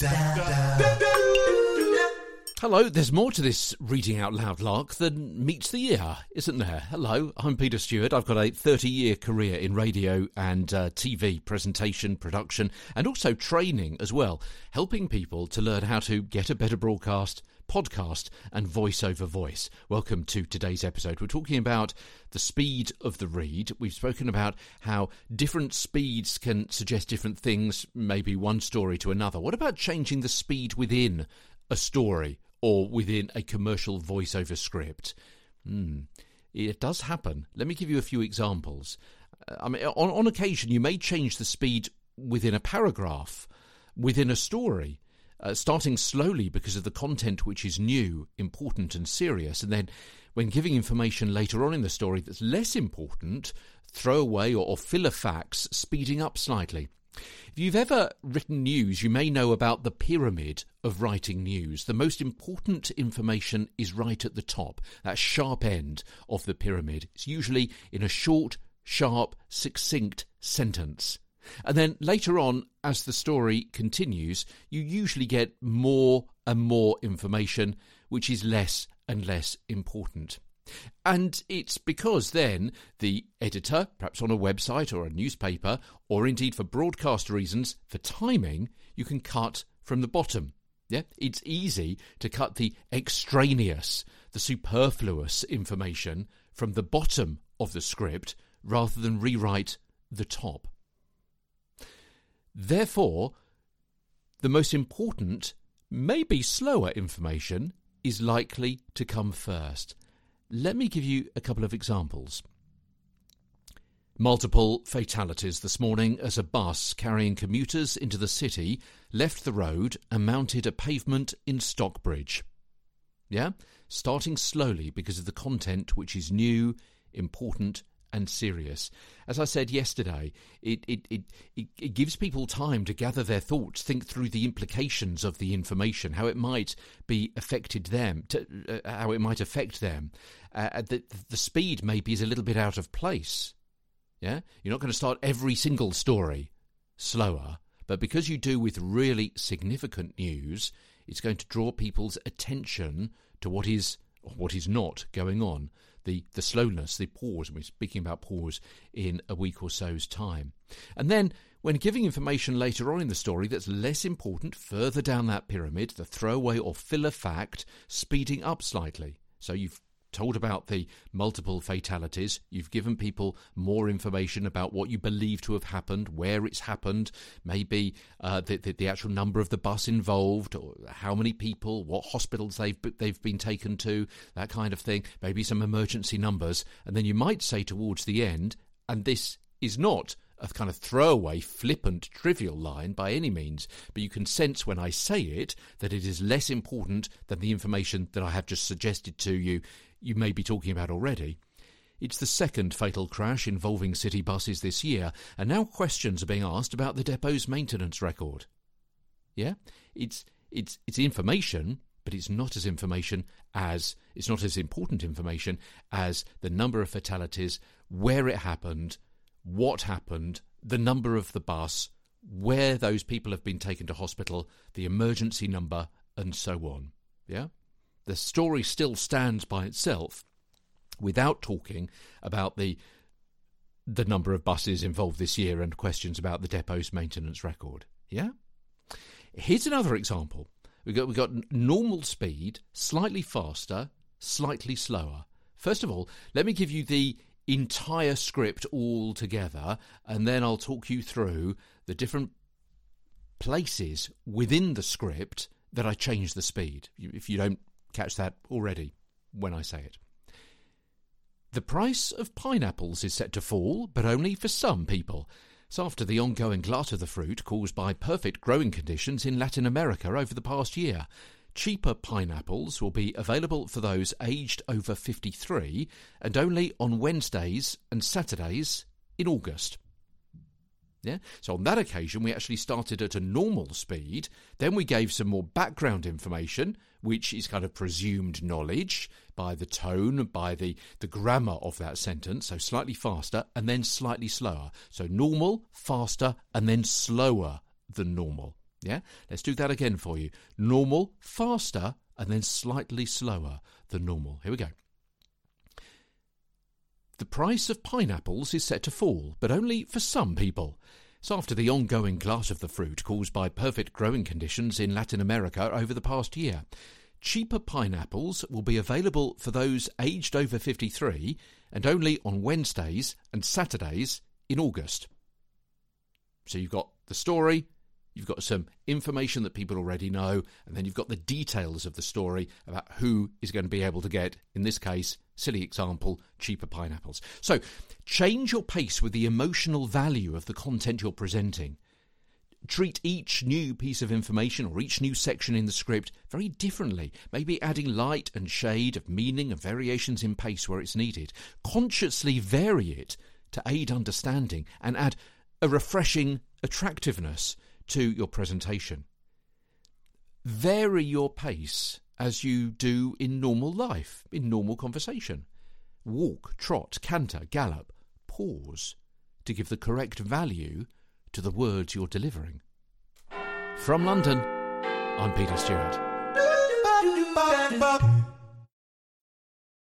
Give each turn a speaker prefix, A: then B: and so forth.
A: da, da. Hello, there's more to this reading out loud lark than meets the ear, isn't there? Hello, I'm Peter Stewart. I've got a 30 year career in radio and uh, TV presentation, production, and also training as well, helping people to learn how to get a better broadcast, podcast, and voice over voice. Welcome to today's episode. We're talking about the speed of the read. We've spoken about how different speeds can suggest different things, maybe one story to another. What about changing the speed within a story or within a commercial voiceover script. Hmm. It does happen. Let me give you a few examples. Uh, I mean, on, on occasion, you may change the speed within a paragraph, within a story, uh, starting slowly because of the content which is new, important, and serious, and then when giving information later on in the story that's less important, throw away or, or filler facts, speeding up slightly. If you've ever written news, you may know about the pyramid of writing news. The most important information is right at the top, that sharp end of the pyramid. It's usually in a short, sharp, succinct sentence. And then later on, as the story continues, you usually get more and more information, which is less and less important. And it's because then the editor, perhaps on a website or a newspaper, or indeed for broadcast reasons, for timing, you can cut from the bottom. Yeah, it's easy to cut the extraneous, the superfluous information from the bottom of the script rather than rewrite the top. Therefore, the most important, maybe slower information is likely to come first. Let me give you a couple of examples. Multiple fatalities this morning as a bus carrying commuters into the city left the road and mounted a pavement in Stockbridge. Yeah? Starting slowly because of the content which is new, important, and serious. As I said yesterday, it, it, it, it, gives people time to gather their thoughts, think through the implications of the information, how it might be affected them, to, uh, how it might affect them. Uh the, the speed maybe is a little bit out of place. Yeah, you're not going to start every single story slower, but because you do with really significant news, it's going to draw people's attention to what is what is not going on the, the slowness, the pause. We're speaking about pause in a week or so's time. And then, when giving information later on in the story that's less important, further down that pyramid, the throwaway or filler fact, speeding up slightly. So you've told about the multiple fatalities. You've given people more information about what you believe to have happened, where it's happened, maybe uh, the, the, the, actual number of the bus involved, or how many people, what hospitals they've they've been taken to, that kind of thing. Maybe some emergency numbers, and then you might say towards the end, and this is not a kind of throwaway, flippant, trivial line by any means, but you can sense when I say it that it is less important than the information that I have just suggested to you you may be talking about already. It's the second fatal crash involving city buses this year, and now questions are being asked about the depot's maintenance record. Yeah? It's it's it's information, but it's not as information as it's not as important information as the number of fatalities, where it happened, what happened, the number of the bus, where those people have been taken to hospital, the emergency number, and so on. Yeah? The story still stands by itself without talking about the the number of buses involved this year and questions about the depot's maintenance record. Yeah? Here's another example. We've got, we've got normal speed, slightly faster, slightly slower. First of all, let me give you the entire script all together, and then I'll talk you through the different places within the script that I change the speed. If you don't Catch that already when I say it. The price of pineapples is set to fall, but only for some people. It's after the ongoing glut of the fruit caused by perfect growing conditions in Latin America over the past year. Cheaper pineapples will be available for those aged over 53 and only on Wednesdays and Saturdays in August. Yeah. So on that occasion, we actually started at a normal speed. Then we gave some more background information, which is kind of presumed knowledge by the tone, by the, the grammar of that sentence. So slightly faster and then slightly slower. So normal, faster, and then slower than normal. Yeah? Let's do that again for you. Normal, faster, and then slightly slower than normal. Here we go. The price of pineapples is set to fall, but only for some people. It's after the ongoing glut of the fruit caused by perfect growing conditions in Latin America over the past year. Cheaper pineapples will be available for those aged over 53 and only on Wednesdays and Saturdays in August. So you've got the story, you've got some information that people already know, and then you've got the details of the story about who is going to be able to get, in this case, silly example, cheaper pineapples. So change your pace with the emotional value of the content you're presenting. Treat each new piece of information or each new section in the script very differently, maybe adding light and shade of meaning and variations in pace where it's needed. Consciously vary it to aid understanding and add a refreshing attractiveness to your presentation. Vary your pace as you do in normal life, in normal conversation. Walk, trot, canter, gallop, pause to give the correct value to the words you're delivering. From London, I'm Peter Stewart.